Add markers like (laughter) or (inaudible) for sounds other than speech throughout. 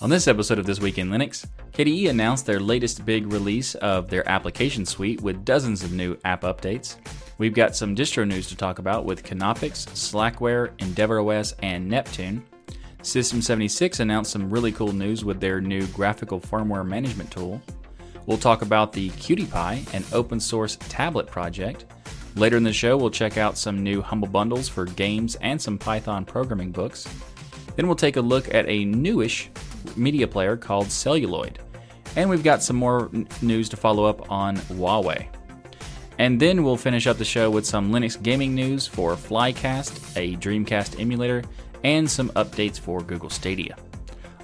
On this episode of This Week in Linux, KDE announced their latest big release of their application suite with dozens of new app updates. We've got some distro news to talk about with Knoppix, Slackware, EndeavourOS, and Neptune. System 76 announced some really cool news with their new graphical firmware management tool. We'll talk about the Py, an open source tablet project. Later in the show, we'll check out some new Humble bundles for games and some Python programming books. Then we'll take a look at a newish media player called Celluloid. And we've got some more n- news to follow up on Huawei. And then we'll finish up the show with some Linux gaming news for Flycast, a Dreamcast emulator, and some updates for Google Stadia.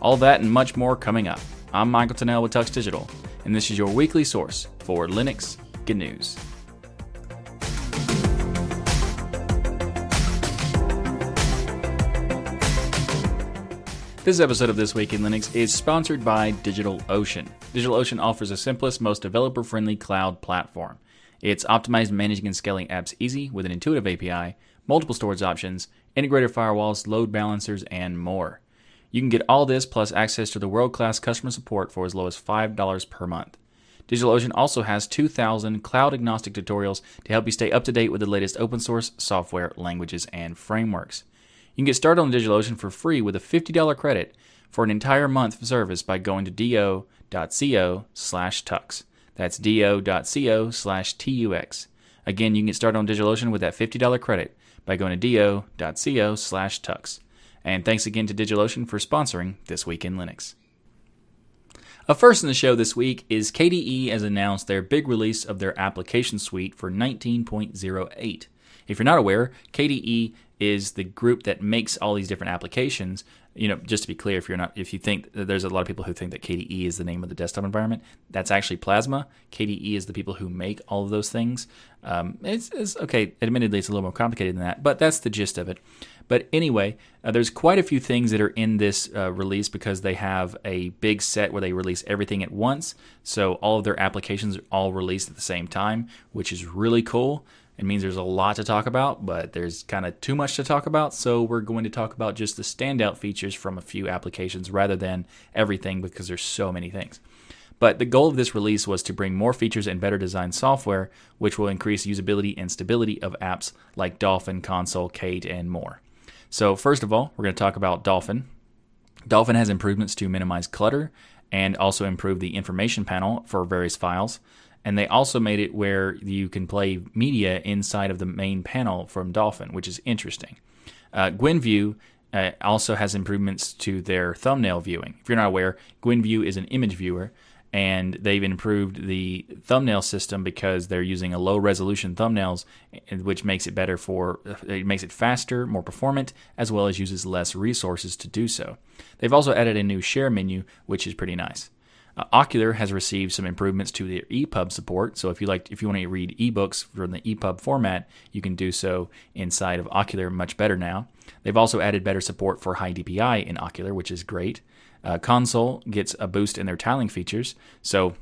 All that and much more coming up. I'm Michael Tunnell with Tux Digital, and this is your weekly source for Linux Good News. This episode of This Week in Linux is sponsored by DigitalOcean. DigitalOcean offers the simplest, most developer friendly cloud platform. It's optimized managing and scaling apps easy with an intuitive API, multiple storage options, integrated firewalls, load balancers, and more. You can get all this plus access to the world class customer support for as low as $5 per month. DigitalOcean also has 2,000 cloud agnostic tutorials to help you stay up to date with the latest open source software, languages, and frameworks. You can get started on DigitalOcean for free with a $50 credit for an entire month of service by going to do.co slash tux. That's do.co slash tux. Again, you can get started on DigitalOcean with that $50 credit by going to do.co slash tux. And thanks again to DigitalOcean for sponsoring This Week in Linux. A first in the show this week is KDE has announced their big release of their application suite for 19.08. If you're not aware, KDE is the group that makes all these different applications. You know, just to be clear, if you're not, if you think there's a lot of people who think that KDE is the name of the desktop environment, that's actually Plasma. KDE is the people who make all of those things. Um, it's, it's, okay. Admittedly, it's a little more complicated than that, but that's the gist of it. But anyway, uh, there's quite a few things that are in this uh, release because they have a big set where they release everything at once. So all of their applications are all released at the same time, which is really cool. It means there's a lot to talk about, but there's kind of too much to talk about. So we're going to talk about just the standout features from a few applications rather than everything because there's so many things. But the goal of this release was to bring more features and better designed software, which will increase usability and stability of apps like Dolphin, Konsole, Kate, and more. So, first of all, we're going to talk about Dolphin. Dolphin has improvements to minimize clutter and also improve the information panel for various files and they also made it where you can play media inside of the main panel from Dolphin, which is interesting. Uh, GwenView uh, also has improvements to their thumbnail viewing. If you're not aware, GwenView is an image viewer, and they've improved the thumbnail system because they're using a low resolution thumbnails, which makes it better for it makes it faster, more performant, as well as uses less resources to do so. They've also added a new share menu, which is pretty nice. Uh, Okular has received some improvements to their EPUB support. So if you like, if you want to read ebooks from the EPUB format, you can do so inside of Okular much better now. They've also added better support for high DPI in Okular, which is great. Uh, Konsole gets a boost in their tiling features. So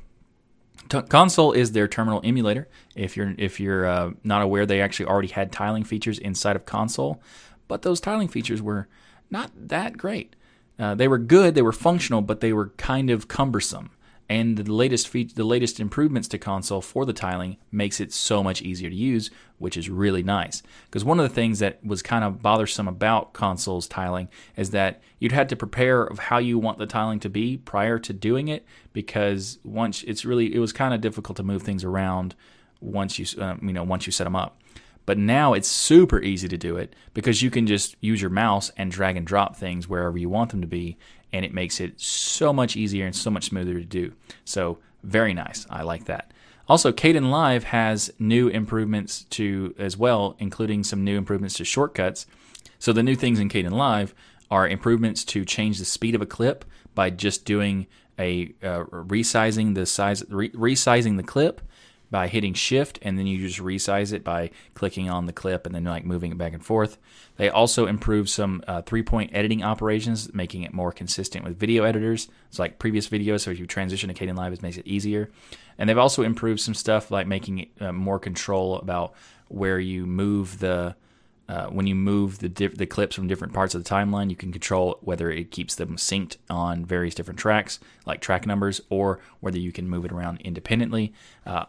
T- Konsole is their terminal emulator. If you're if you're uh, not aware, they actually already had tiling features inside of Konsole, but those tiling features were not that great. Uh, they were good, they were functional, but they were kind of cumbersome. And the latest fe- the latest improvements to Konsole for the tiling makes it so much easier to use, which is really nice. Because one of the things that was kind of bothersome about Konsole's tiling is that you'd had to prepare of how you want the tiling to be prior to doing it, because once it's really it was kind of difficult to move things around once you um, you know once you set them up. But now it's super easy to do it because you can just use your mouse and drag and drop things wherever you want them to be, and it makes it so much easier and so much smoother to do. So, very nice. I like that. Also, Kdenlive has new improvements to as well, including some new improvements to shortcuts. So, the new things in Kdenlive are improvements to change the speed of a clip by just doing a uh, resizing the size, re- resizing the clip by hitting shift and then you just resize it by clicking on the clip and then like moving it back and forth. They also improve some uh, three point editing operations, making it more consistent with video editors. It's like previous videos, so if you transition to Kdenlive, it makes it easier. And they've also improved some stuff like making it uh, more control about where you move the uh, when you move the the clips from different parts of the timeline, you can control whether it keeps them synced on various different tracks, like track numbers, or whether you can move it around independently. Uh,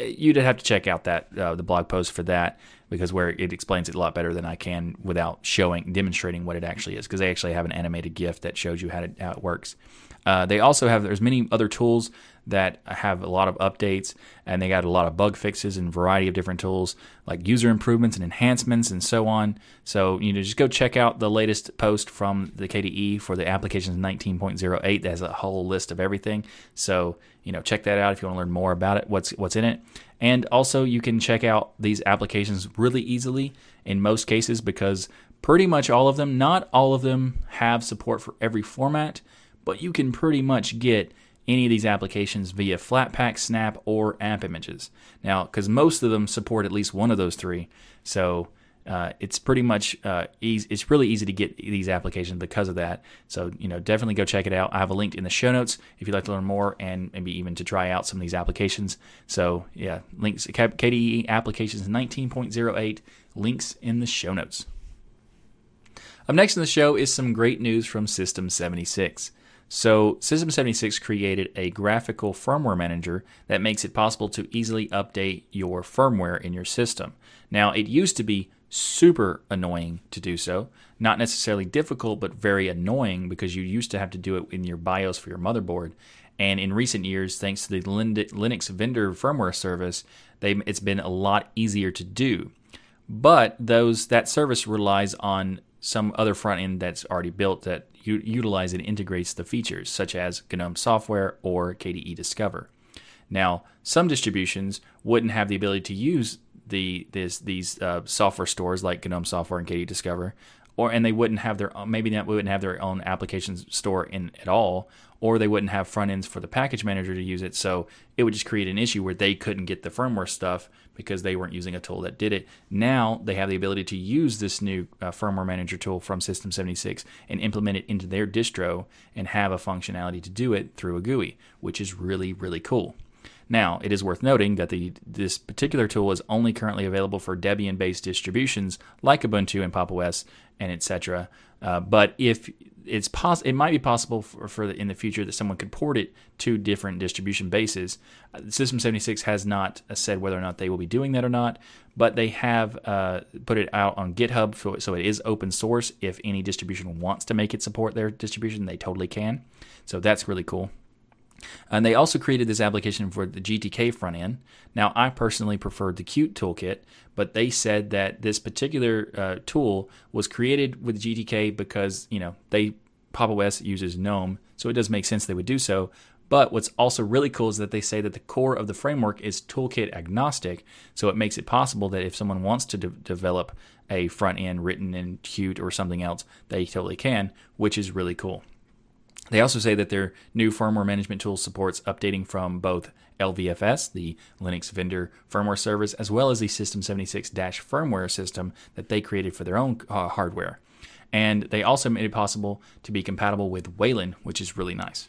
you'd have to check out that uh, the blog post for that because where it explains it a lot better than I can without showing demonstrating what it actually is because they actually have an animated GIF that shows you how, how it works. Uh, they also have there's many other tools that have a lot of updates and they got a lot of bug fixes and variety of different tools like user improvements and enhancements and so on. So you know just go check out the latest post from the KDE for the applications 19.08 that has a whole list of everything. So you know check that out if you want to learn more about it, what's what's in it. And also you can check out these applications really easily in most cases because pretty much all of them, not all of them have support for every format but you can pretty much get any of these applications via Flatpak, Snap, or App Images. Now, because most of them support at least one of those three, so uh, it's pretty much uh, easy. It's really easy to get these applications because of that. So you know, definitely go check it out. I have a link in the show notes if you'd like to learn more and maybe even to try out some of these applications. So yeah, links KDE applications 19.08 links in the show notes. Up next in the show is some great news from System 76. So, System 76 created a graphical firmware manager that makes it possible to easily update your firmware in your system. Now, it used to be super annoying to do so. Not necessarily difficult, but very annoying because you used to have to do it in your BIOS for your motherboard. And in recent years, thanks to the Linux vendor firmware service, it's been a lot easier to do. But those that service relies on some other front end that's already built that u- utilize and integrates the features, such as GNOME Software or KDE Discover. Now, some distributions wouldn't have the ability to use the this, these uh, software stores like GNOME Software and KDE Discover, or and they wouldn't have their maybe not wouldn't have their own application store in at all, or they wouldn't have front ends for the package manager to use it. So it would just create an issue where they couldn't get the firmware stuff because they weren't using a tool that did it. Now they have the ability to use this new uh, firmware manager tool from System 76 and implement it into their distro and have a functionality to do it through a GUI, which is really, really cool. Now, it is worth noting that the, this particular tool is only currently available for Debian-based distributions like Ubuntu and Pop! OS and etc. Uh, but if it's pos- it might be possible for, for the, in the future that someone could port it to different distribution bases. Uh, System 76 has not uh, said whether or not they will be doing that or not, but they have uh, put it out on GitHub, so, so it is open source. If any distribution wants to make it support their distribution, they totally can. So that's really cool. And they also created this application for the GTK front end. Now, I personally preferred the Qt toolkit, but they said that this particular uh, tool was created with GTK because you know they Pop! OS uses GNOME, so it does make sense they would do so. But what's also really cool is that they say that the core of the framework is toolkit agnostic, so it makes it possible that if someone wants to de- develop a front end written in Qt or something else, they totally can, which is really cool. They also say that their new firmware management tool supports updating from both LVFS, the Linux vendor firmware service, as well as the System 76 firmware system that they created for their own uh, hardware. And they also made it possible to be compatible with Wayland, which is really nice.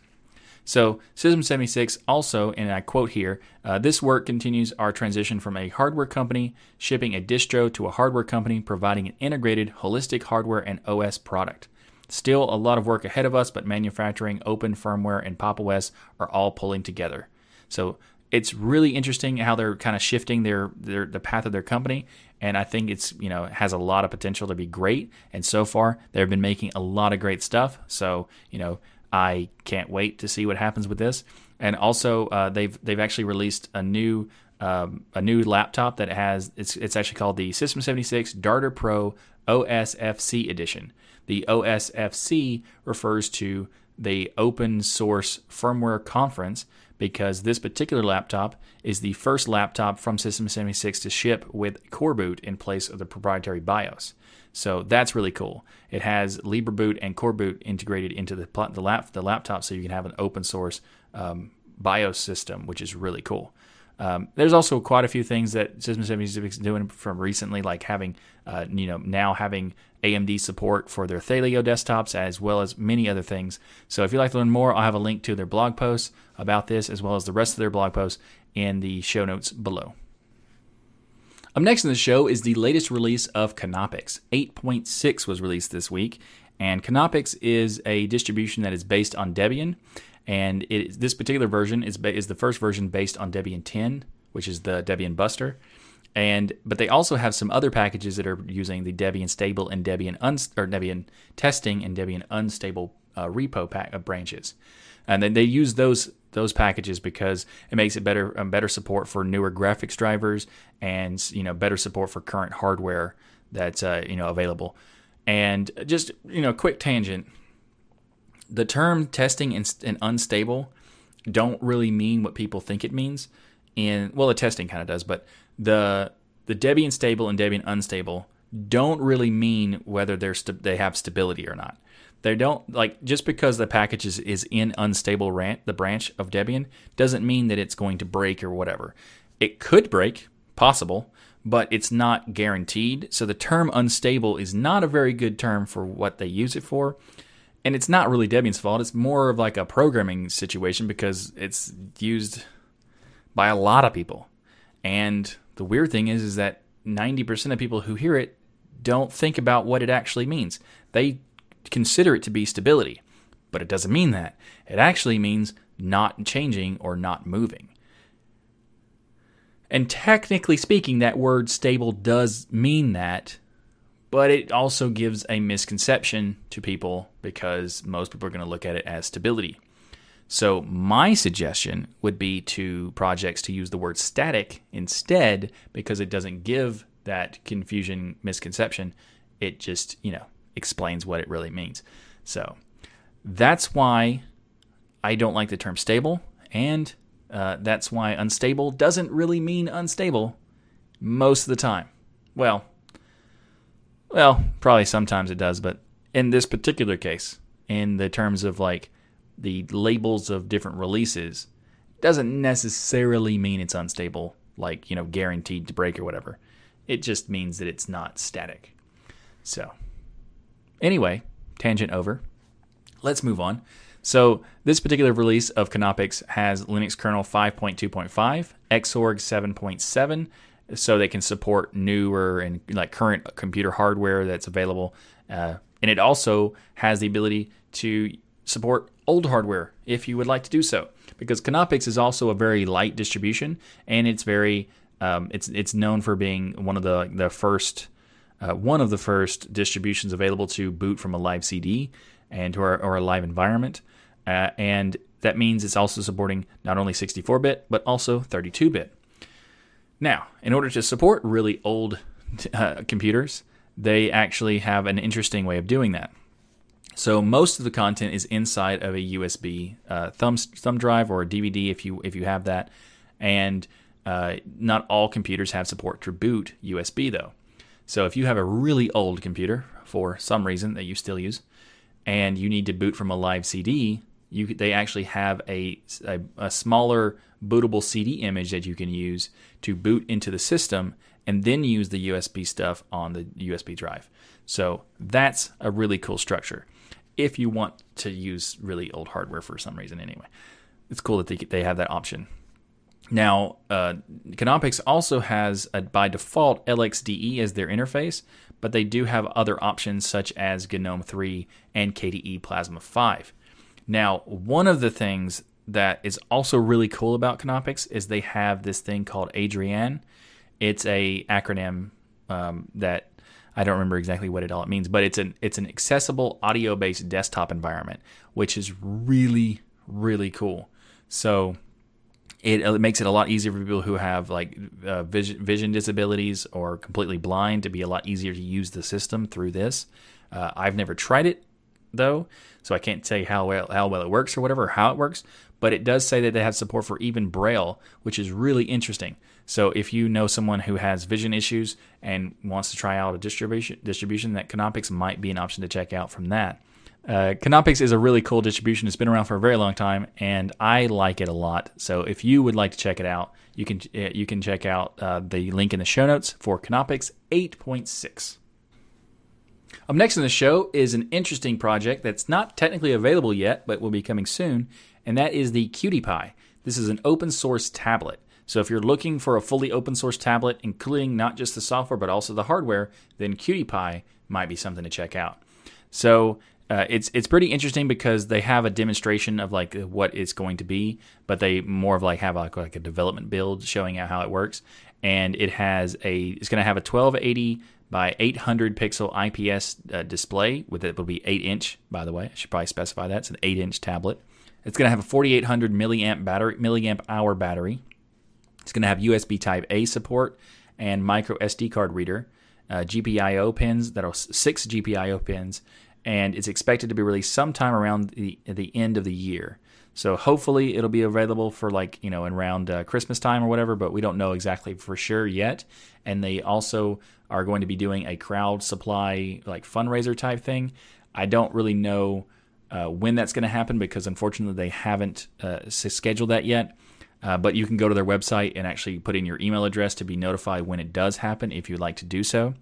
So, System 76 also, and I quote here uh, this work continues our transition from a hardware company shipping a distro to a hardware company providing an integrated, holistic hardware and OS product. Still a lot of work ahead of us, but manufacturing, open firmware, and Pop! OS are all pulling together. So it's really interesting how they're kind of shifting their, their the path of their company, and I think it's you know has a lot of potential to be great. And so far, they've been making a lot of great stuff. So you know I can't wait to see what happens with this. And also, uh, they've they've actually released a new um, a new laptop that has it's it's actually called the System 76 Darter Pro OSFC edition. The OSFC refers to the Open Source Firmware Conference because this particular laptop is the first laptop from System 76 to ship with coreboot in place of the proprietary BIOS. So that's really cool. It has LibreBoot and coreboot integrated into the the, lap, the laptop, so you can have an open source um, BIOS system, which is really cool. Um, there's also quite a few things that System 76 is doing from recently, like having, uh, you know, now having AMD support for their Thelio desktops, as well as many other things. So if you'd like to learn more, I'll have a link to their blog posts about this, as well as the rest of their blog posts in the show notes below. Up next in the show is the latest release of Knoppix. 8.6 was released this week, and Knoppix is a distribution that is based on Debian, and it, this particular version is, is the first version based on Debian 10, which is the Debian Buster. And but they also have some other packages that are using the Debian stable and Debian or Debian testing and Debian unstable uh, repo pack, uh, branches, and then they use those those packages because it makes it better um, better support for newer graphics drivers and you know better support for current hardware that's uh, you know available. And just you know, quick tangent. The term testing and, and unstable don't really mean what people think it means. And well, the testing kind of does, but the the Debian stable and Debian unstable don't really mean whether they're st- they have stability or not. They don't like just because the package is, is in unstable rant the branch of Debian doesn't mean that it's going to break or whatever. It could break, possible, but it's not guaranteed. So the term unstable is not a very good term for what they use it for. And it's not really Debian's fault. It's more of like a programming situation because it's used by a lot of people. And the weird thing is is that 90% of people who hear it don't think about what it actually means. They consider it to be stability, but it doesn't mean that. It actually means not changing or not moving. And technically speaking, that word stable does mean that, but it also gives a misconception to people because most people are going to look at it as stability. So, my suggestion would be to projects to use the word static instead because it doesn't give that confusion misconception. It just, you know, explains what it really means. So, that's why I don't like the term stable, and uh, that's why unstable doesn't really mean unstable most of the time. Well, well, probably sometimes it does, but in this particular case, in the terms of like the labels of different releases doesn't necessarily mean it's unstable, like, you know, guaranteed to break or whatever. It just means that it's not static. So, anyway, tangent over. Let's move on. So, this particular release of Knoppix has Linux kernel 5.2.5, Xorg 7.7, so they can support newer and like current computer hardware that's available. Uh, and it also has the ability to support old hardware if you would like to do so, because Knoppix is also a very light distribution, and it's very um, it's it's known for being one of the the first uh, one of the first distributions available to boot from a live CD and or, or a live environment, uh, and that means it's also supporting not only 64-bit but also 32-bit. Now, in order to support really old uh, computers, they actually have an interesting way of doing that. So most of the content is inside of a USB uh, thumb thumb drive or a DVD if you if you have that, and uh, not all computers have support to boot USB though. So if you have a really old computer for some reason that you still use, and you need to boot from a live CD, you they actually have a, a, a smaller bootable CD image that you can use to boot into the system and then use the USB stuff on the USB drive. So that's a really cool structure if you want to use really old hardware for some reason anyway. It's cool that they, they have that option. Now, uh, Knoppix also has, a, by default, LXDE as their interface, but they do have other options such as GNOME 3 and KDE Plasma 5. Now, one of the things that is also really cool about Knoppix is they have this thing called ADRIANE. It's a acronym um, that I don't remember exactly what it all means, but it's an it's an accessible audio based desktop environment, which is really really cool. So it, it, makes it a lot easier for people who have like uh, vision, vision disabilities or completely blind to be a lot easier to use the system through this. Uh, I've never tried it though, so I can't say how well how well it works or whatever, how it works. But it does say that they have support for even Braille, which is really interesting. So if you know someone who has vision issues and wants to try out a distribution, distribution that Knoppix might be an option to check out from that. Uh, Knoppix is a really cool distribution. It's been around for a very long time, and I like it a lot. So if you would like to check it out, you can uh, you can check out uh, the link in the show notes for Knoppix 8.6. Up next in the show is an interesting project that's not technically available yet, but will be coming soon, and that is the CutiePi. This is an open source tablet. So if you're looking for a fully open source tablet, including not just the software but also the hardware, then CutiePi might be something to check out. So uh, it's it's pretty interesting because they have a demonstration of like what it's going to be, but they more of like have like, like a development build showing out how it works. And it has a it's going to have a 1280 by 800 pixel IPS uh, display with it will be 8 inch. By the way, I should probably specify that it's an 8 inch tablet. It's going to have a 4800 milliamp battery milliamp hour battery. It's going to have USB Type A support and micro SD card reader, uh, GPIO pins that are six GPIO pins, and it's expected to be released sometime around the the end of the year. So hopefully it'll be available for like you know around uh, Christmas time or whatever, but we don't know exactly for sure yet. And they also are going to be doing a crowd supply like fundraiser type thing. I don't really know uh, when that's going to happen because unfortunately they haven't uh, scheduled that yet. Uh, but you can go to their website and actually put in your email address to be notified when it does happen if you'd like to do so.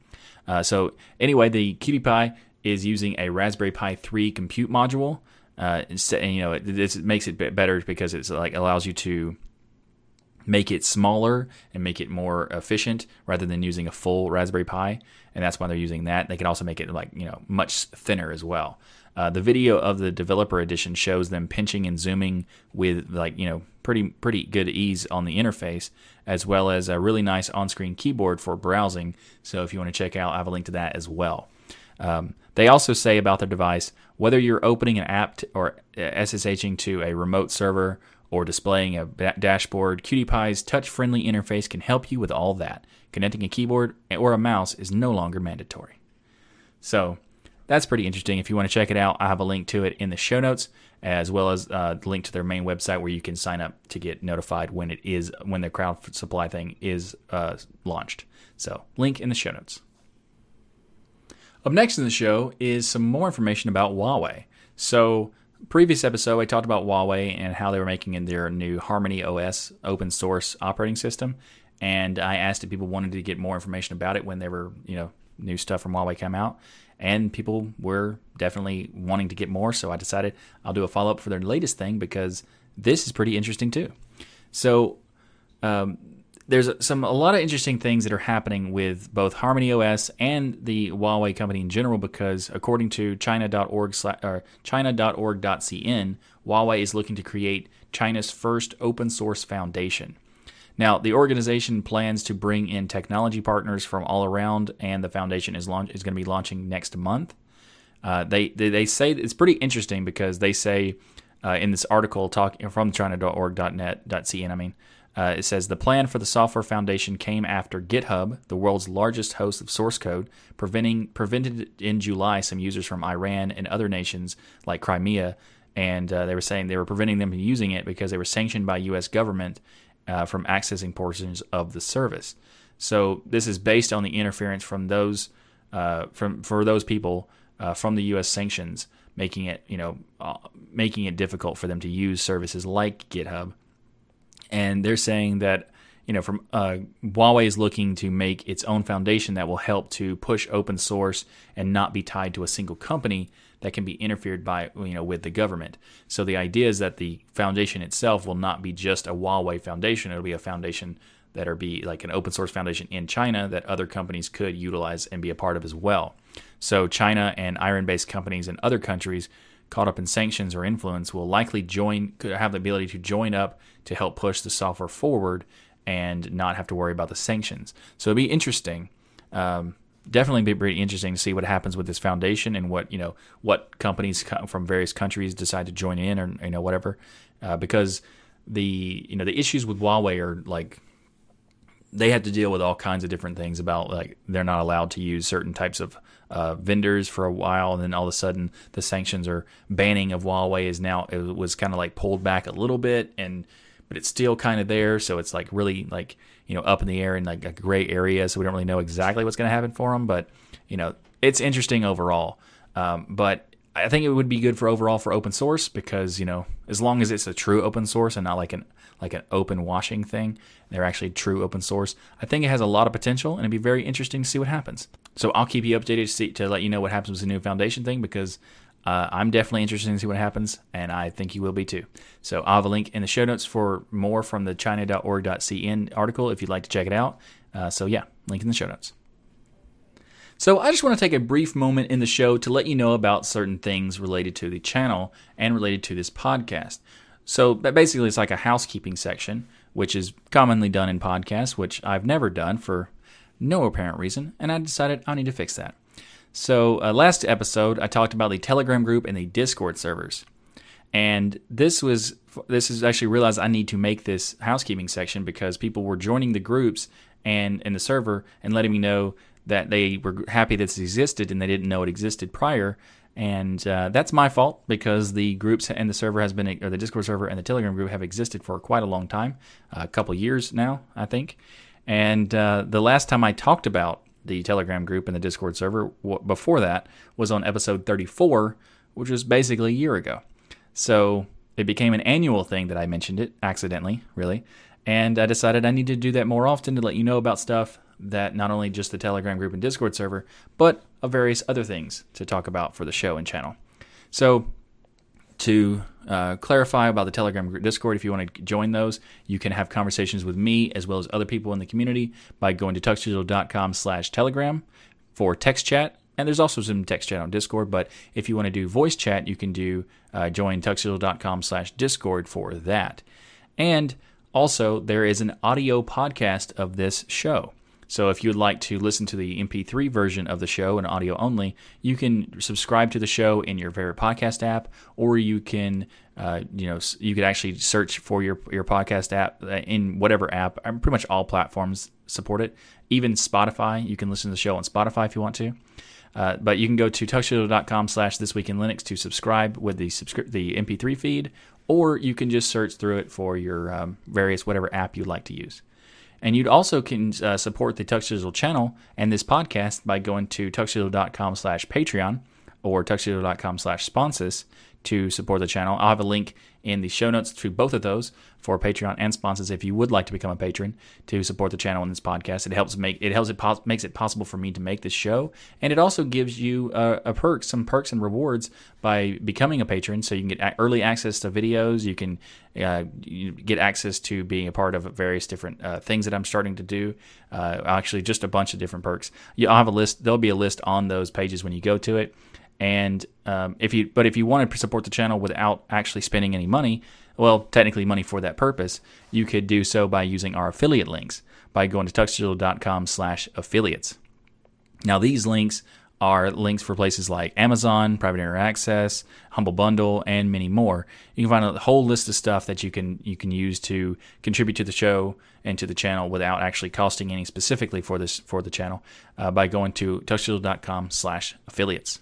Uh, so anyway, the CutiePi is using a Raspberry Pi 3 compute module. Uh, and, you know, it, this makes it better because it's like allows you to make it smaller and make it more efficient rather than using a full Raspberry Pi. And that's why they're using that. They can also make it like you know much thinner as well. Uh, the video of the developer edition shows them pinching and zooming with like you know pretty pretty good ease on the interface, as well as a really nice on-screen keyboard for browsing. So if you want to check out, I have a link to that as well. Um, they also say about their device whether you're opening an app or uh, SSHing to a remote server or displaying a ba- dashboard, QT touch friendly interface can help you with all that. Connecting a keyboard or a mouse is no longer mandatory. So that's pretty interesting. If you want to check it out, I have a link to it in the show notes, as well as uh, the link to their main website where you can sign up to get notified when it is when the crowd supply thing is uh, launched. So, link in the show notes. Up next in the show is some more information about Huawei. So, previous episode, I talked about Huawei and how they were making in their new Harmony OS open source operating system. And I asked if people wanted to get more information about it when they were, you know, new stuff from Huawei came out. And people were definitely wanting to get more. So I decided I'll do a follow up for their latest thing because this is pretty interesting too. So, um, there's some a lot of interesting things that are happening with both Harmony OS and the Huawei company in general because according to china.org or china.org.cn, Huawei is looking to create China's first open source foundation. Now, the organization plans to bring in technology partners from all around, and the foundation is launch is going to be launching next month. Uh, they, they, they say it's pretty interesting because they say uh, in this article talking from china.org.net.cn, I mean, uh, it says the plan for the software foundation came after GitHub, the world's largest host of source code, preventing prevented in July some users from Iran and other nations like Crimea, and uh, they were saying they were preventing them from using it because they were sanctioned by U.S. government uh, from accessing portions of the service. So this is based on the interference from those uh, from for those people uh, from the U.S. sanctions, making it you know uh, making it difficult for them to use services like GitHub and they're saying that you know from uh, Huawei is looking to make its own foundation that will help to push open source and not be tied to a single company that can be interfered by you know with the government. So the idea is that the foundation itself will not be just a Huawei foundation; it'll be a foundation that are be like an open source foundation in China that other companies could utilize and be a part of as well. So China and iron based companies in other countries caught up in sanctions or influence will likely join could have the ability to join up to help push the software forward and not have to worry about the sanctions. So it'd be interesting. Um, definitely be pretty interesting to see what happens with this foundation and what you know what companies from various countries decide to join in or you know whatever, uh, because the you know the issues with Huawei are like they have to deal with all kinds of different things about like they're not allowed to use certain types of uh, vendors for a while, and then all of a sudden the sanctions or banning of Huawei is now it was kind of like pulled back a little bit, and but it's still kind of there, so it's like really like you know up in the air in like a gray area, so we don't really know exactly what's going to happen for them, but you know it's interesting overall. Um, but I think it would be good for overall for open source because you know as long as it's a true open source and not like an like an open washing thing, they're actually true open source. I think it has a lot of potential and it'd be very interesting to see what happens. So I'll keep you updated to, see, to let you know what happens with the new foundation thing because Uh, I'm definitely interested in see what happens, and I think you will be too. So I'll have a link in the show notes for more from the china.org.cn article if you'd like to check it out. Uh, so yeah, link in the show notes. So I just want to take a brief moment in the show to let you know about certain things related to the channel and related to this podcast. So basically, it's like a housekeeping section, which is commonly done in podcasts, which I've never done for no apparent reason, and I decided I need to fix that. So, uh, last episode, I talked about the Telegram group and the Discord servers. And this was this is actually realized I need to make this housekeeping section because people were joining the groups and in the server and letting me know that they were happy this existed and they didn't know it existed prior. And uh, that's my fault because the groups and the server has been, or the Discord server and the Telegram group have existed for quite a long time, a couple years now, I think. And uh, the last time I talked about the Telegram group and the Discord server w- before that was on episode 34, which was basically a year ago. So it became an annual thing that I mentioned it accidentally, really. And I decided I need to do that more often to let you know about stuff that not only just the Telegram group and Discord server, but of various other things to talk about for the show and channel. So, to uh, clarify about the Telegram group Discord, if you want to join those, you can have conversations with me as well as other people in the community by going to tuxdigital.com slash telegram for text chat. And there's also some text chat on Discord, but if you want to do voice chat, you can do uh, join tuxdigital.com slash discord for that. And also, there is an audio podcast of this show. So if you would like to listen to the MP3 version of the show and audio only, you can subscribe to the show in your favorite podcast app, or you can, uh, you know, you could actually search for your your podcast app uh, in whatever app. Uh, pretty much all platforms support it. Even Spotify, you can listen to the show on Spotify if you want to. Uh, but you can go to tuxdigital.com slash this week in Linux to subscribe with the subscri- the MP3 feed, or you can just search through it for your um, various whatever app you'd like to use. And you'd also can uh, support the Tux Digital channel and this podcast by going to tuxdigital.com slash Patreon or tuxdigital.com slash sponsors to support the channel. I'll have a link in the show notes to both of those for Patreon and sponsors if you would like to become a patron to support the channel and this podcast. It helps make it helps it pos- makes it possible for me to make this show, and it also gives you uh, a perk, some perks and rewards by becoming a patron. So you can get early access to videos. You can uh, you get access to being a part of various different uh, things that I'm starting to do. Uh, actually, just a bunch of different perks. You, I'll have a list. There'll be a list on those pages when you go to it. And um, if you, but if you want to support the channel without actually spending any money, well, technically money for that purpose, you could do so by using our affiliate links by going to tuxdigital.com/affiliates. Now, these links are links for places like Amazon, Private Internet Access, Humble Bundle, and many more. You can find a whole list of stuff that you can you can use to contribute to the show and to the channel without actually costing any specifically for this for the channel uh, by going to tuxdigital.com/affiliates.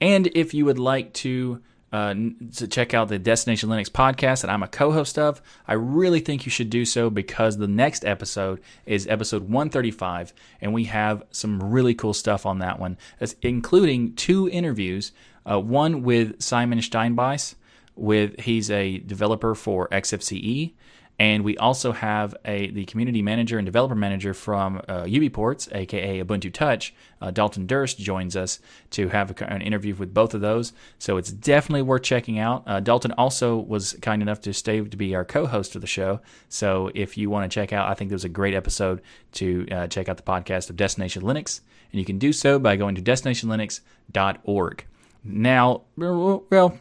And if you would like to uh, to check out the Destination Linux podcast that I'm a co-host of, I really think you should do so because the next episode is episode 135, and we have some really cool stuff on that one, including two interviews. Uh, one with Simon Steinbeiss, with he's a developer for XFCE, and we also have a the community manager and developer manager from uh, UBports, aka Ubuntu Touch. Uh, Dalton Durst joins us to have a, an interview with both of those. So it's definitely worth checking out. Uh, Dalton also was kind enough to stay to be our co-host of the show. So if you want to check out, I think there's a great episode to uh, check out the podcast of Destination Linux, and you can do so by going to destinationlinux.org. Now, well,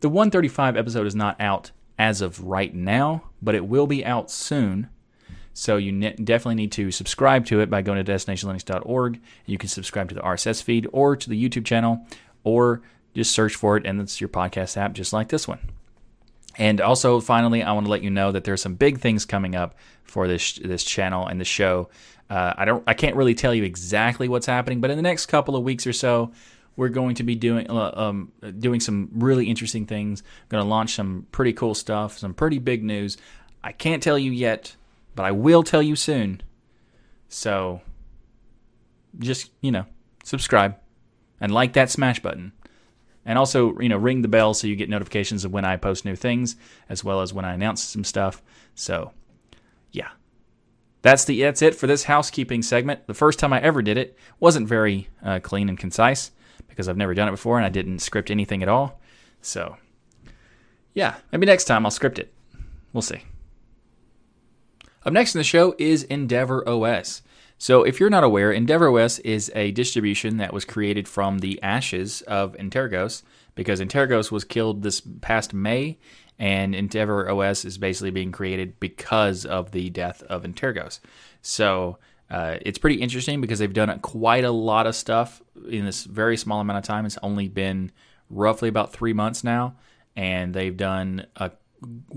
the 135 episode is not out as of right now, but it will be out soon. So you ne- definitely need to subscribe to it by going to destinationlinux.org. You can subscribe to the RSS feed or to the YouTube channel, or just search for it, and it's your podcast app, just like this one. And also, finally, I want to let you know that there are some big things coming up for this this channel and the show. Uh, I don't, I can't really tell you exactly what's happening, but in the next couple of weeks or so, we're going to be doing uh, um, doing some really interesting things. Going to launch some pretty cool stuff, some pretty big news. I can't tell you yet, but I will tell you soon. So just, you know, subscribe and like that smash button. And also, you know, ring the bell so you get notifications of when I post new things as well as when I announce some stuff. So, yeah. That's the that's it for this housekeeping segment. The first time I ever did it wasn't very uh, clean and concise because I've never done it before and I didn't script anything at all. So, yeah, maybe next time I'll script it. We'll see. Up next in the show is Endeavour OS. So, if you're not aware, Endeavour OS is a distribution that was created from the ashes of Antergos because Antergos was killed this past May, and Endeavour OS is basically being created because of the death of Antergos. So, uh, it's pretty interesting because they've done quite a lot of stuff in this very small amount of time. It's only been roughly about three months now, and they've done a,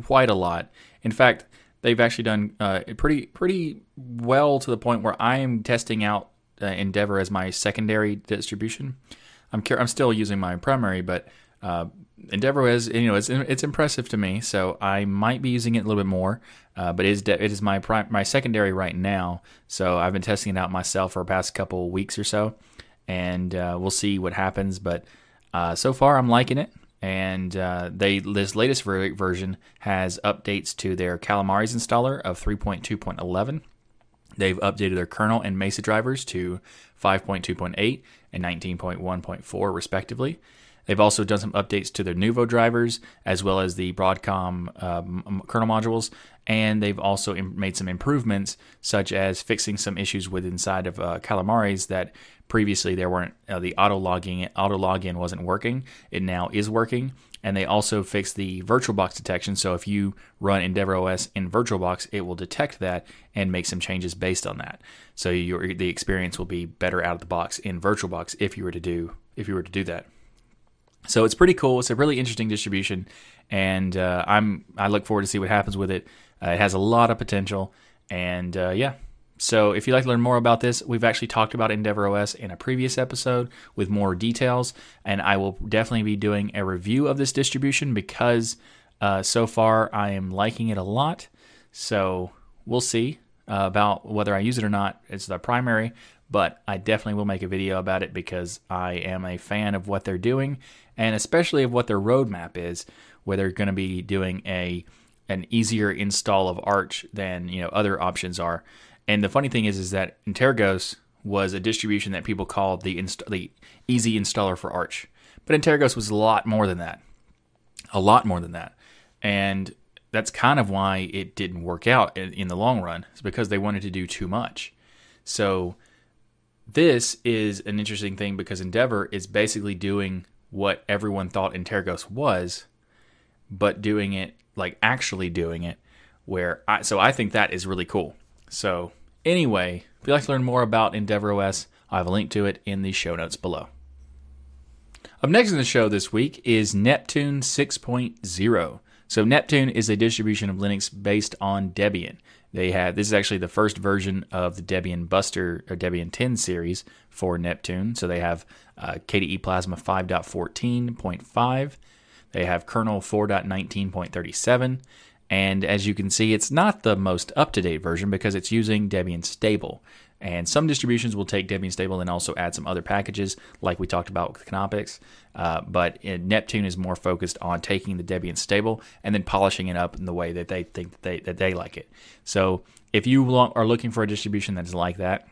quite a lot. In fact, they've actually done uh, pretty pretty well to the point where I am testing out uh, Endeavour as my secondary distribution. I'm I'm still using my primary, but Endeavour is you know it's it's impressive to me, so I might be using it a little bit more. Uh, but it is de- it is my prime, my secondary right now, so I've been testing it out myself for the past couple weeks or so, and uh, we'll see what happens. But uh, so far, I'm liking it and uh, they this latest ver- version has updates to their Calamares installer of 3.2.11. They've updated their kernel and Mesa drivers to 5.2.8 and 19.1.4 respectively. They've also done some updates to their Nouveau drivers as well as the Broadcom um, kernel modules, and they've also made some improvements, such as fixing some issues with inside of uh, Calamares that previously there weren't uh, the auto logging auto login wasn't working. It now is working, and they also fixed the VirtualBox detection. So if you run Endeavour OS in VirtualBox, it will detect that and make some changes based on that. So your the experience will be better out of the box in VirtualBox if you were to do if you were to do that. So it's pretty cool. It's a really interesting distribution, and uh, I'm I look forward to see what happens with it. Uh, it has a lot of potential, and uh, yeah. So if you'd like to learn more about this, we've actually talked about Endeavour OS in a previous episode with more details, and I will definitely be doing a review of this distribution because uh, so far I am liking it a lot. So we'll see uh, about whether I use it or not. It's the primary, but I definitely will make a video about it because I am a fan of what they're doing and especially of what their roadmap is, where they're going to be doing a an easier install of Arch than you know other options are. And the funny thing is, is that Antergos was a distribution that people called the inst- the easy installer for Arch, but Antergos was a lot more than that, a lot more than that, and that's kind of why it didn't work out in, in the long run. It's because they wanted to do too much. So this is an interesting thing because Endeavour is basically doing what everyone thought Antergos was, but doing it like actually doing it. Where I so I think that is really cool. So anyway, if you'd like to learn more about Endeavour OS, I have a link to it in the show notes below. Up next in the show this week is Neptune 6.0. So Neptune is a distribution of Linux based on Debian. They have this is actually the first version of the Debian Buster or Debian 10 series for Neptune. So they have uh, KDE Plasma 5.14.5. They have kernel 4.19.37. And as you can see, it's not the most up to date version because it's using Debian Stable. And some distributions will take Debian Stable and also add some other packages, like we talked about with Knoppix. Uh, but Neptune is more focused on taking the Debian Stable and then polishing it up in the way that they think that they, that they like it. So if you are looking for a distribution that is like that,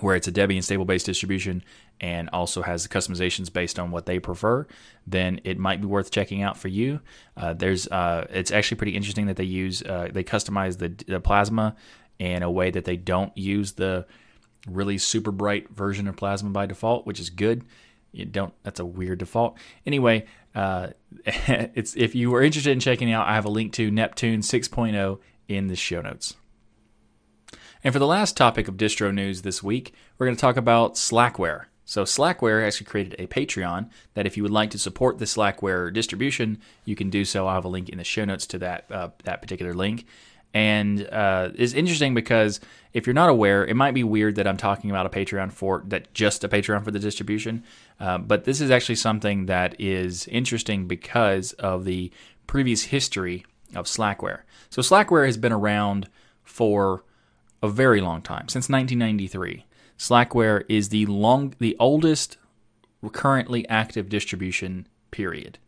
where it's a Debian stable based distribution and also has customizations based on what they prefer, then it might be worth checking out for you. Uh, there's uh, it's actually pretty interesting that they use uh, they customize the, the Plasma in a way that they don't use the really super bright version of Plasma by default, which is good. You don't. That's a weird default. Anyway, uh, (laughs) it's if you are interested in checking out, I have a link to Neptune 6.0 in the show notes. And for the last topic of distro news this week, we're going to talk about Slackware. So Slackware actually created a Patreon that if you would like to support the Slackware distribution, you can do so. I'll have a link in the show notes to that uh, that particular link and uh, is interesting because if you're not aware, it might be weird that I'm talking about a Patreon for that just a Patreon for the distribution, uh, but this is actually something that is interesting because of the previous history of Slackware. So Slackware has been around for a very long time since 1993. Slackware is the long, the oldest currently active distribution. Period.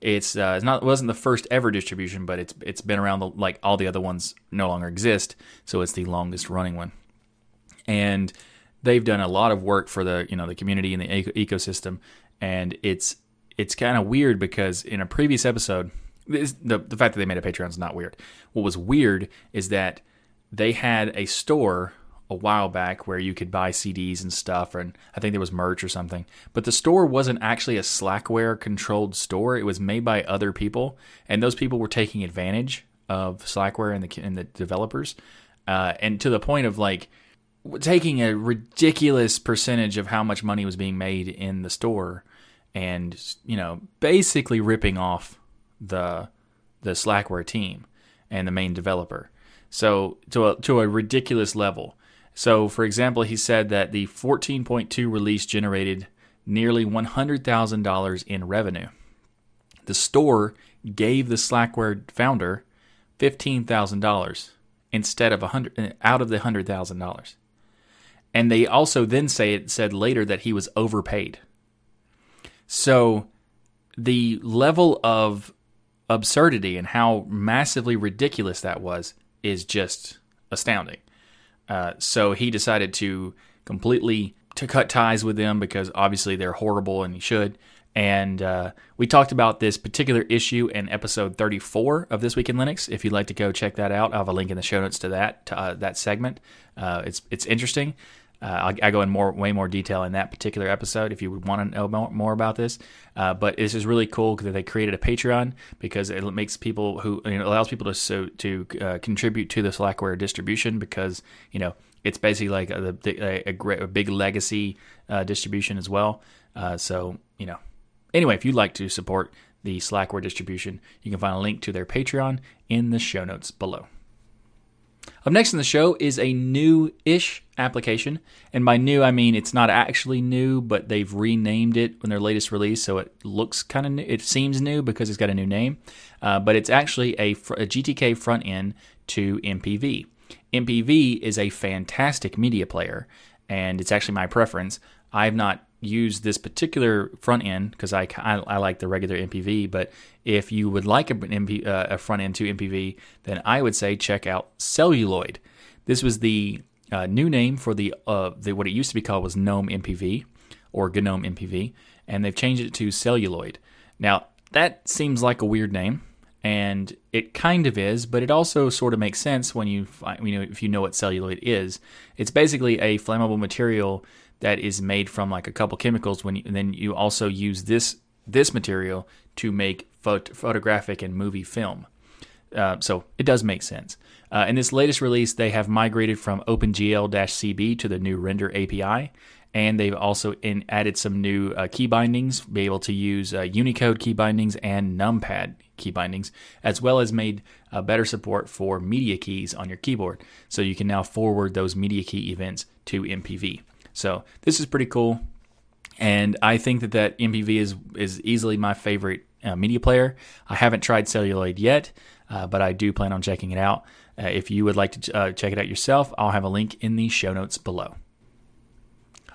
It's uh, it's not it wasn't the first ever distribution, but it's it's been around the, like all the other ones no longer exist, so it's the longest running one. And they've done a lot of work for the you know the community and the eco- ecosystem, and it's it's kind of weird because in a previous episode, this, the the fact that they made a Patreon is not weird. What was weird is that they had a store a while back where you could buy CDs and stuff, and I think there was merch or something. But the store wasn't actually a Slackware controlled store. It was made by other people, and those people were taking advantage of Slackware and the and the developers, uh, and to the point of like taking a ridiculous percentage of how much money was being made in the store, and you know basically ripping off the the Slackware team and the main developer. So to a, to a ridiculous level. So, for example, he said that the 14.2 release generated nearly $100,000 in revenue. The store gave the Slackware founder $15,000 instead of 100 uh, out of the $100,000. And they also then say it said later that he was overpaid. So the level of absurdity and how massively ridiculous that was is just astounding. Uh, so he decided to completely to cut ties with them because obviously they're horrible and he should. And uh, we talked about this particular issue in episode 34 of This Week in Linux. If you'd like to go check that out, I'll have a link in the show notes to that to, uh, that segment. Uh, it's it's interesting. Uh, I, I, go in more, way more detail in that particular episode if you would want to know more, more about this. Uh, but this is really cool that they created a Patreon because it makes people who you know, allows people to so, to uh, contribute to the Slackware distribution because you know it's basically like a, a, a, a big legacy uh, distribution as well. Uh, so you know, anyway, if you'd like to support the Slackware distribution, you can find a link to their Patreon in the show notes below. Up next in the show is a new ish application. And by new, I mean it's not actually new, but they've renamed it in their latest release. So it looks kind of new. It seems new because it's got a new name. Uh, but it's actually a, a GTK front end to MPV. MPV is a fantastic media player, and it's actually my preference. I've not use this particular front end because I, I, I, like the regular MPV. But if you would like a, MP, uh, a front end to MPV, then I would say check out Celluloid. This was the uh, new name for the, uh, the what it used to be called was GNOME MPV or GNOME MPV, and they've changed it to Celluloid. Now that seems like a weird name, and it kind of is, but it also sort of makes sense when you you know if you know what celluloid is. It's basically a flammable material that is made from like a couple chemicals when you, and then you also use this this material to make phot- photographic and movie film. Uh, so it does make sense. Uh, in this latest release, they have migrated from OpenGL-CB to the new Render API, and they've also in, added some new uh, key bindings, be able to use uh, Unicode key bindings and NumPad key bindings, as well as made better support for media keys on your keyboard. So you can now forward those media key events to MPV. So this is pretty cool, and I think that that MPV is is easily my favorite uh, media player. I haven't tried Celluloid yet, uh, but I do plan on checking it out. Uh, if you would like to uh, check it out yourself, I'll have a link in the show notes below.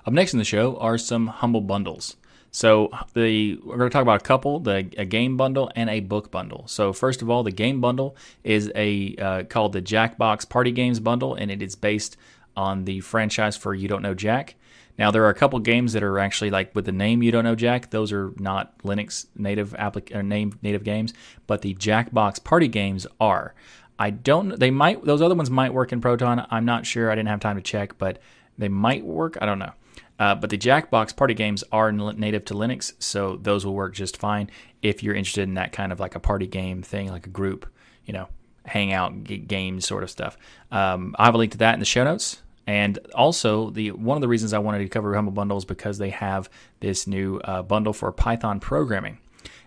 Up next in the show are some humble bundles. So the we're going to talk about a couple: the a game bundle and a book bundle. So first of all, the game bundle is a uh, called the Jackbox Party Games bundle, and it is based on the franchise for You Don't Know Jack. Now there are a couple games that are actually like with the name You Don't Know Jack. Those are not Linux native applic- or name native games, but the Jackbox party games are. I don't. They might. Those other ones might work in Proton. I'm not sure. I didn't have time to check, but they might work. I don't know. Uh, but the Jackbox party games are native to Linux, so those will work just fine if you're interested in that kind of like a party game thing, like a group, you know, hangout g- game sort of stuff. Um, I have a link to that in the show notes. And also, the one of the reasons I wanted to cover Humble Bundle is because they have this new uh, bundle for Python programming,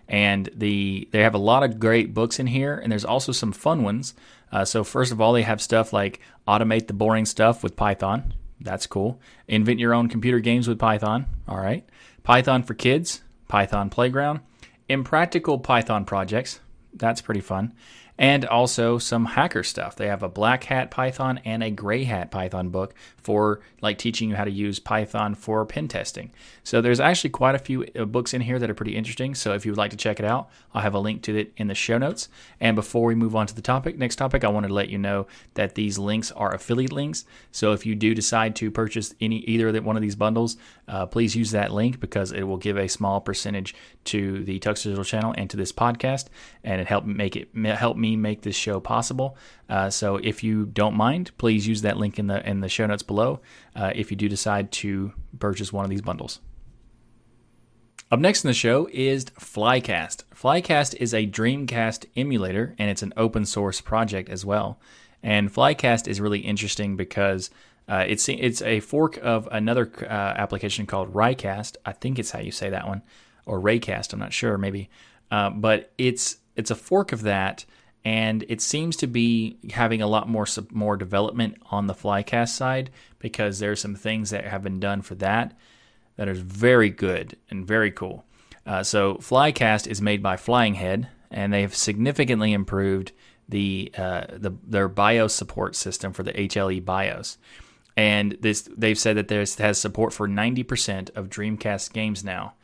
and the they have a lot of great books in here, and there's also some fun ones. Uh, so first of all, they have stuff like automate the boring stuff with Python. That's cool. Invent your own computer games with Python. All right. Python for kids. Python Playground. Impractical Python projects. That's pretty fun. And also some hacker stuff. They have a black hat Python and a gray hat Python book for like teaching you how to use Python for pen testing. So there's actually quite a few uh, books in here that are pretty interesting. So if you would like to check it out, I'll have a link to it in the show notes. And before we move on to the topic, next topic, I wanted to let you know that these links are affiliate links. So if you do decide to purchase any either one of these bundles, uh, please use that link because it will give a small percentage to the Tux Digital channel and to this podcast, and it helped make it help me make this show possible. Uh, so if you don't mind, please use that link in the in the show notes below uh, if you do decide to purchase one of these bundles. Up next in the show is Flycast. Flycast is a Dreamcast emulator and it's an open source project as well. And Flycast is really interesting because uh, it's it's a fork of another uh, application called Reicast. I think it's how you say that one, or Raycast. I'm not sure, maybe. Uh, but it's it's a fork of that, and it seems to be having a lot more more development on the Flycast side because there's some things that have been done for that that is very good and very cool. Uh, so Flycast is made by Flying Head, and they've significantly improved the uh, the their BIOS support system for the HLE BIOS. And this they've said that this has support for 90% of Dreamcast games now.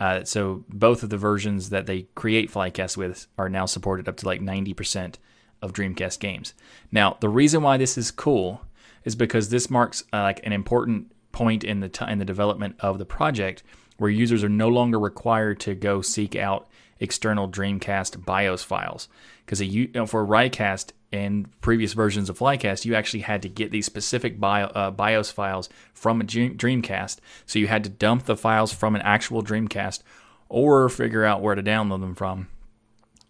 Uh, so both of the versions that they create Flycast with are now supported up to like 90% of Dreamcast games. Now, the reason why this is cool is because this marks uh, like an important point in the t- in the development of the project where users are no longer required to go seek out external Dreamcast BIOS files. Because you know, for Reicast and previous versions of Flycast, you actually had to get these specific bio, uh, BIOS files from a Dreamcast. So you had to dump the files from an actual Dreamcast or figure out where to download them from.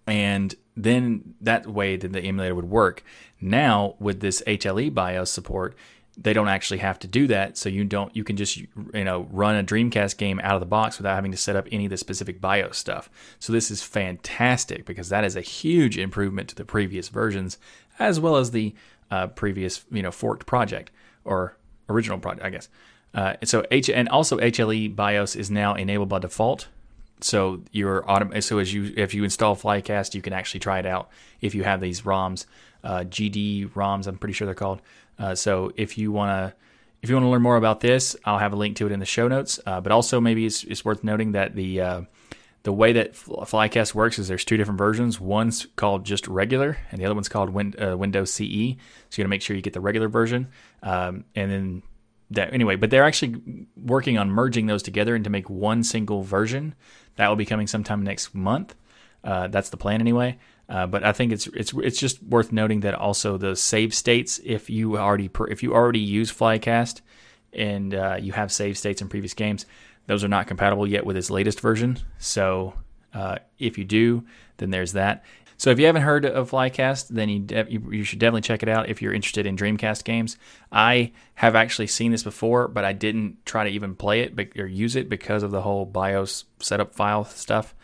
And then that way that the emulator would work. Now with this HLE BIOS support, they don't actually have to do that so you don't you can just you know run a dreamcast game out of the box without having to set up any of the specific bios stuff so this is fantastic because that is a huge improvement to the previous versions as well as the uh, previous you know forked project or original project i guess uh, so H and also HLE BIOS is now enabled by default. So your autom- so as you if you install Flycast, you can actually try it out if you have these ROMs, uh, GD ROMs. I'm pretty sure they're called. Uh, so if you want to if you want to learn more about this, I'll have a link to it in the show notes. Uh, but also maybe it's, it's, worth noting that the uh, the way that Flycast works is there's two different versions. One's called just regular, and the other one's called Win- uh, Windows CE. So you got to make sure you get the regular version. Um, and then that anyway, but they're actually working on merging those together and to make one single version. That will be coming sometime next month. Uh, that's the plan anyway. Uh, but I think it's it's it's just worth noting that also the save states, if you already if you already use Flycast and uh, you have save states in previous games, those are not compatible yet with its latest version. So uh, if you do, then there's that. So if you haven't heard of Flycast, then you, de- you should definitely check it out if you're interested in Dreamcast games. I have actually seen this before, but I didn't try to even play it or use it because of the whole BIOS setup file stuff.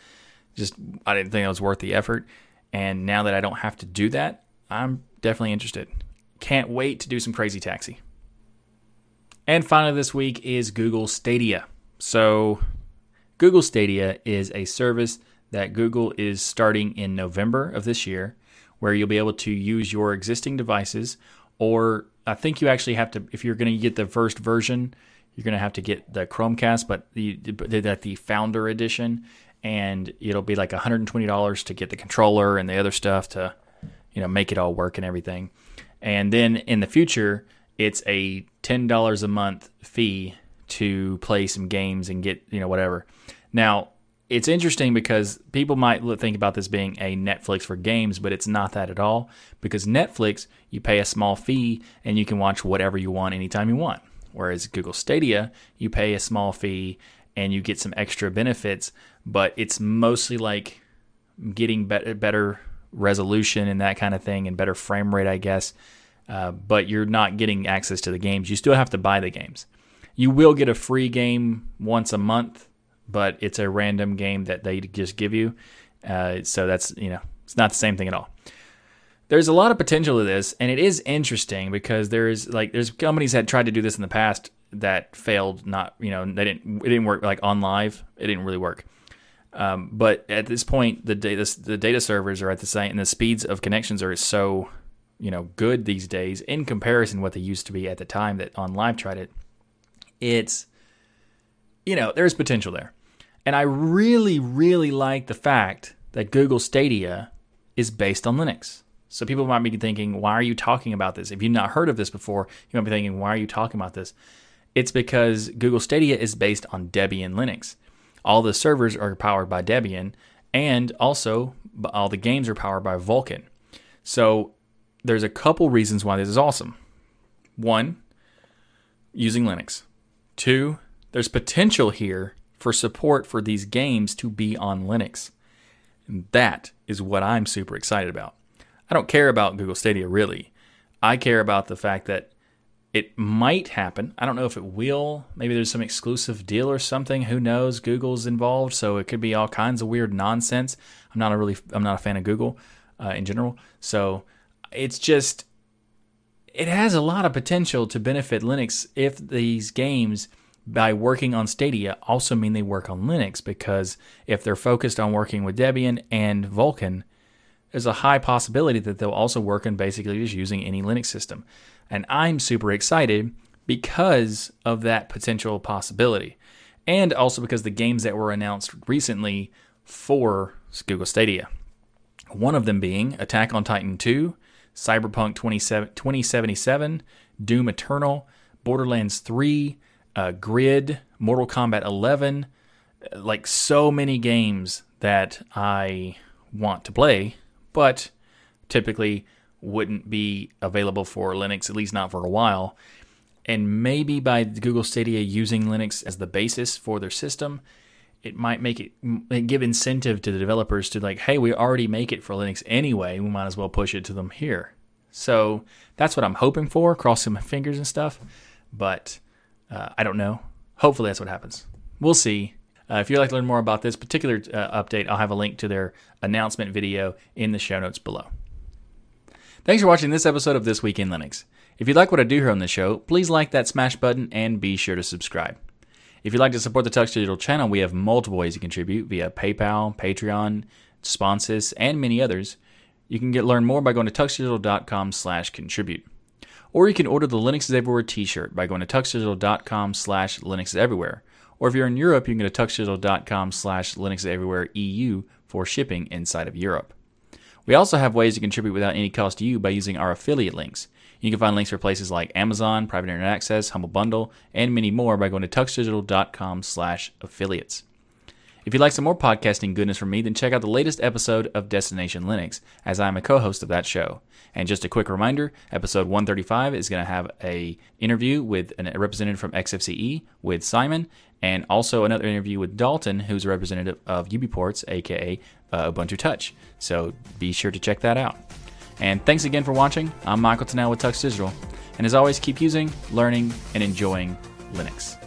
Just I didn't think it was worth the effort. And now that I don't have to do that, I'm definitely interested. Can't wait to do some crazy taxi. And finally, this week is Google Stadia. So, Google Stadia is a service that Google is starting in November of this year, where you'll be able to use your existing devices, or I think you actually have to, if you're going to get the first version, you're going to have to get the Chromecast, but the, the, the Founder Edition, and it'll be like $120 to get the controller and the other stuff to you know make it all work and everything and then in the future it's a $10 a month fee to play some games and get you know whatever now it's interesting because people might think about this being a Netflix for games, but it's not that at all. Because Netflix, you pay a small fee and you can watch whatever you want anytime you want. Whereas Google Stadia, you pay a small fee and you get some extra benefits, but it's mostly like getting better, better resolution and that kind of thing and better frame rate, I guess. Uh, but you're not getting access to the games. You still have to buy the games. You will get a free game once a month, but it's a random game that they just give you. Uh, so that's, you know, it's not the same thing at all. There's a lot of potential to this, and it is interesting because there's like there's companies that tried to do this in the past that failed. Not you know they didn't it didn't work like OnLive. It didn't really work. Um, but at this point, the data the data servers are at the same, and the speeds of connections are so you know good these days in comparison what they used to be at the time that OnLive tried it. It's you know there's potential there, and I really really like the fact that Google Stadia is based on Linux. So people might be thinking, why are you talking about this? If you've not heard of this before, you might be thinking, why are you talking about this? It's because Google Stadia is based on Debian Linux. All the servers are powered by Debian, and also all the games are powered by Vulkan. So there's a couple reasons why this is awesome. One, using Linux. Two, there's potential here for support for these games to be on Linux. And that is what I'm super excited about. I don't care about Google Stadia really. I care about the fact that it might happen. I don't know if it will. Maybe there's some exclusive deal or something. Who knows? Google's involved, so it could be all kinds of weird nonsense. I'm not a really I'm not a fan of Google uh, in general. So it's just it has a lot of potential to benefit Linux if these games by working on Stadia also mean they work on Linux because if they're focused on working with Debian and Vulkan, there's a high possibility that they'll also work in basically just using any Linux system. And I'm super excited because of that potential possibility. And also because the games that were announced recently for Google Stadia. One of them being Attack on Titan 2, Cyberpunk 2077, Doom Eternal, Borderlands 3, uh, Grid, Mortal Kombat 11. Like so many games that I want to play, but typically wouldn't be available for Linux, at least not for a while. And maybe by Google Stadia using Linux as the basis for their system, it might make it give incentive to the developers to like, hey, we already make it for Linux anyway. We might as well push it to them here. So that's what I'm hoping for, crossing my fingers and stuff. But uh, I don't know. Hopefully that's what happens. We'll see. Uh, if you'd like to learn more about this particular uh, update, I'll have a link to their announcement video in the show notes below. Thanks for watching this episode of This Week in Linux. If you like what I do here on the show, please like that smash button and be sure to subscribe. If you'd like to support the Tux Digital channel, we have multiple ways to contribute via PayPal, Patreon, Sponsors, and many others. You can get learn more by going to tuxdigital.com slash contribute. Or you can order the Linux is Everywhere t-shirt by going to tuxdigital.com slash Linux Everywhere. Or if you're in Europe, you can go to tuxdigital.com slash Linux Everywhere EU for shipping inside of Europe. We also have ways to contribute without any cost to you by using our affiliate links. You can find links for places like Amazon, Private Internet Access, Humble Bundle, and many more by going to tuxdigital.com slash affiliates. If you'd like some more podcasting goodness from me, then check out the latest episode of Destination Linux, as I'm a co-host of that show. And just a quick reminder, episode 135 is going to have a interview with a representative from XFCE with Simon, and also another interview with Dalton, who's a representative of UBports, aka uh, Ubuntu Touch. So be sure to check that out. And thanks again for watching. I'm Michael Tunnell with Tux Digital. And as always, keep using, learning, and enjoying Linux.